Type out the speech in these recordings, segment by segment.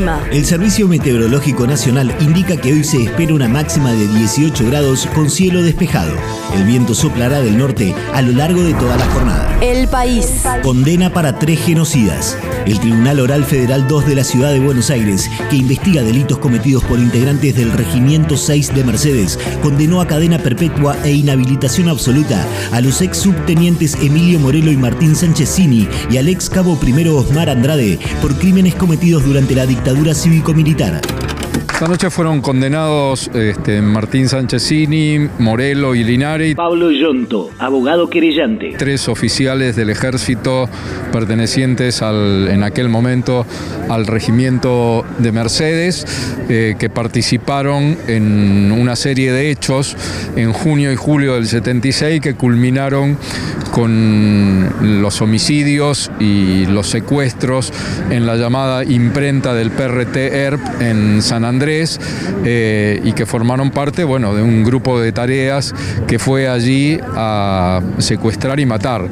El clima. El Servicio Meteorológico Nacional indica que hoy se espera una máxima de 18 grados con cielo despejado. El viento soplará del norte a lo largo de toda la jornada. El país. Condena para tres genocidas. El Tribunal Oral Federal 2 de la Ciudad de Buenos Aires, que investiga delitos cometidos por integrantes del Regimiento 6 de Mercedes, condenó a cadena perpetua e inhabilitación absoluta a los ex subtenientes Emilio Morelo y Martín Sánchezini y al ex cabo primero Osmar Andrade por crímenes cometidos durante la dictadura cívico-militar. Esta noche fueron condenados este, Martín Sánchezini, Morelo y Linares. Pablo Yonto, abogado querellante. Tres oficiales del ejército pertenecientes al, en aquel momento al regimiento de Mercedes eh, que participaron en una serie de hechos en junio y julio del 76 que culminaron con los homicidios y los secuestros en la llamada imprenta del PRT ERP en San Andrés eh, y que formaron parte bueno, de un grupo de tareas que fue allí a secuestrar y matar.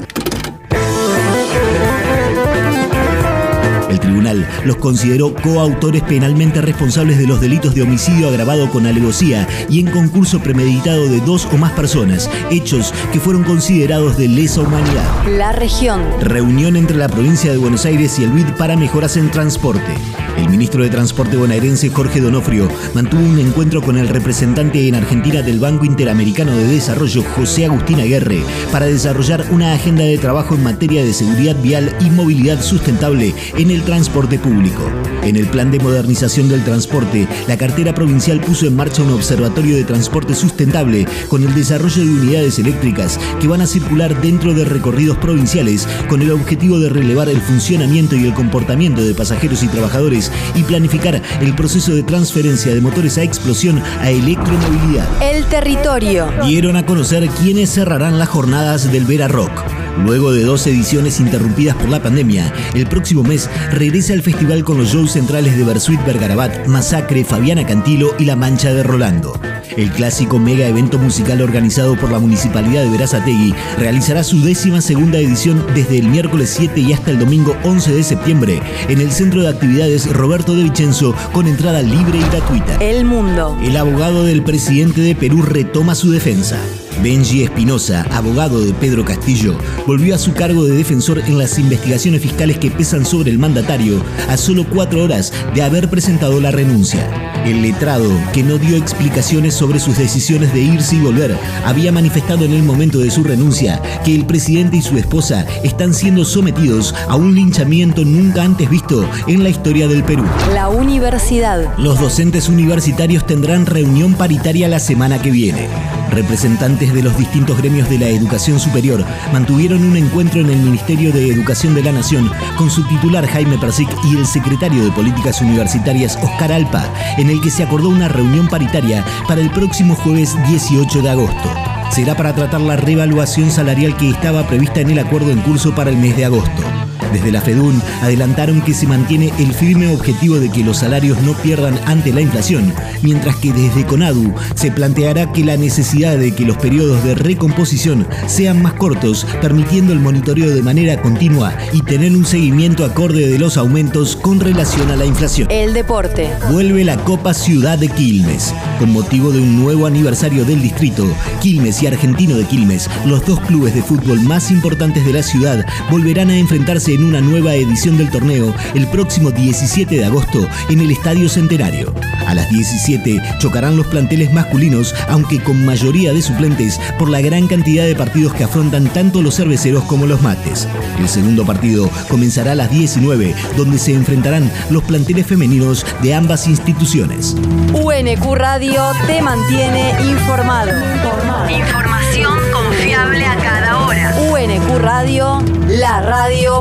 El tribunal los consideró coautores penalmente responsables de los delitos de homicidio agravado con alevosía y en concurso premeditado de dos o más personas, hechos que fueron considerados de lesa humanidad. La región. Reunión entre la provincia de Buenos Aires y el BID para mejoras en transporte. El ministro de Transporte bonaerense Jorge Donofrio mantuvo un encuentro con el representante en Argentina del Banco Interamericano de Desarrollo, José Agustín Aguerre, para desarrollar una agenda de trabajo en materia de seguridad vial y movilidad sustentable en el transporte público. En el plan de modernización del transporte, la cartera provincial puso en marcha un observatorio de transporte sustentable con el desarrollo de unidades eléctricas que van a circular dentro de recorridos provinciales con el objetivo de relevar el funcionamiento y el comportamiento de pasajeros y trabajadores y planificar el proceso de transferencia de motores a explosión a electromovilidad. El territorio. Dieron a conocer quiénes cerrarán las jornadas del Vera Rock. Luego de dos ediciones interrumpidas por la pandemia, el próximo mes regresa al festival con los shows centrales de Bersuit Bergarabat, Masacre, Fabiana Cantilo y La Mancha de Rolando. El clásico mega evento musical organizado por la Municipalidad de Verazategui realizará su décima segunda edición desde el miércoles 7 y hasta el domingo 11 de septiembre en el Centro de Actividades Roberto de Vicenzo con entrada libre y gratuita. El mundo. El abogado del presidente de Perú retoma su defensa. Benji Espinosa, abogado de Pedro Castillo, volvió a su cargo de defensor en las investigaciones fiscales que pesan sobre el mandatario a solo cuatro horas de haber presentado la renuncia. El letrado, que no dio explicaciones sobre sus decisiones de irse y volver, había manifestado en el momento de su renuncia que el presidente y su esposa están siendo sometidos a un linchamiento nunca antes visto en la historia del Perú. La universidad. Los docentes universitarios tendrán reunión paritaria la semana que viene. Representantes de los distintos gremios de la educación superior mantuvieron un encuentro en el Ministerio de Educación de la Nación con su titular Jaime Persic y el secretario de Políticas Universitarias Oscar Alpa, en el que se acordó una reunión paritaria para el próximo jueves 18 de agosto. Será para tratar la revaluación salarial que estaba prevista en el acuerdo en curso para el mes de agosto. Desde la FEDUN adelantaron que se mantiene el firme objetivo de que los salarios no pierdan ante la inflación, mientras que desde CONADU se planteará que la necesidad de que los periodos de recomposición sean más cortos, permitiendo el monitoreo de manera continua y tener un seguimiento acorde de los aumentos con relación a la inflación. El deporte. Vuelve la Copa Ciudad de Quilmes. Con motivo de un nuevo aniversario del distrito, Quilmes y Argentino de Quilmes, los dos clubes de fútbol más importantes de la ciudad, volverán a enfrentarse en una nueva edición del torneo el próximo 17 de agosto en el Estadio Centenario. A las 17 chocarán los planteles masculinos, aunque con mayoría de suplentes por la gran cantidad de partidos que afrontan tanto los cerveceros como los mates. El segundo partido comenzará a las 19, donde se enfrentarán los planteles femeninos de ambas instituciones. UNQ Radio te mantiene informado.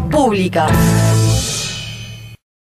Pública.